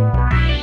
Bye.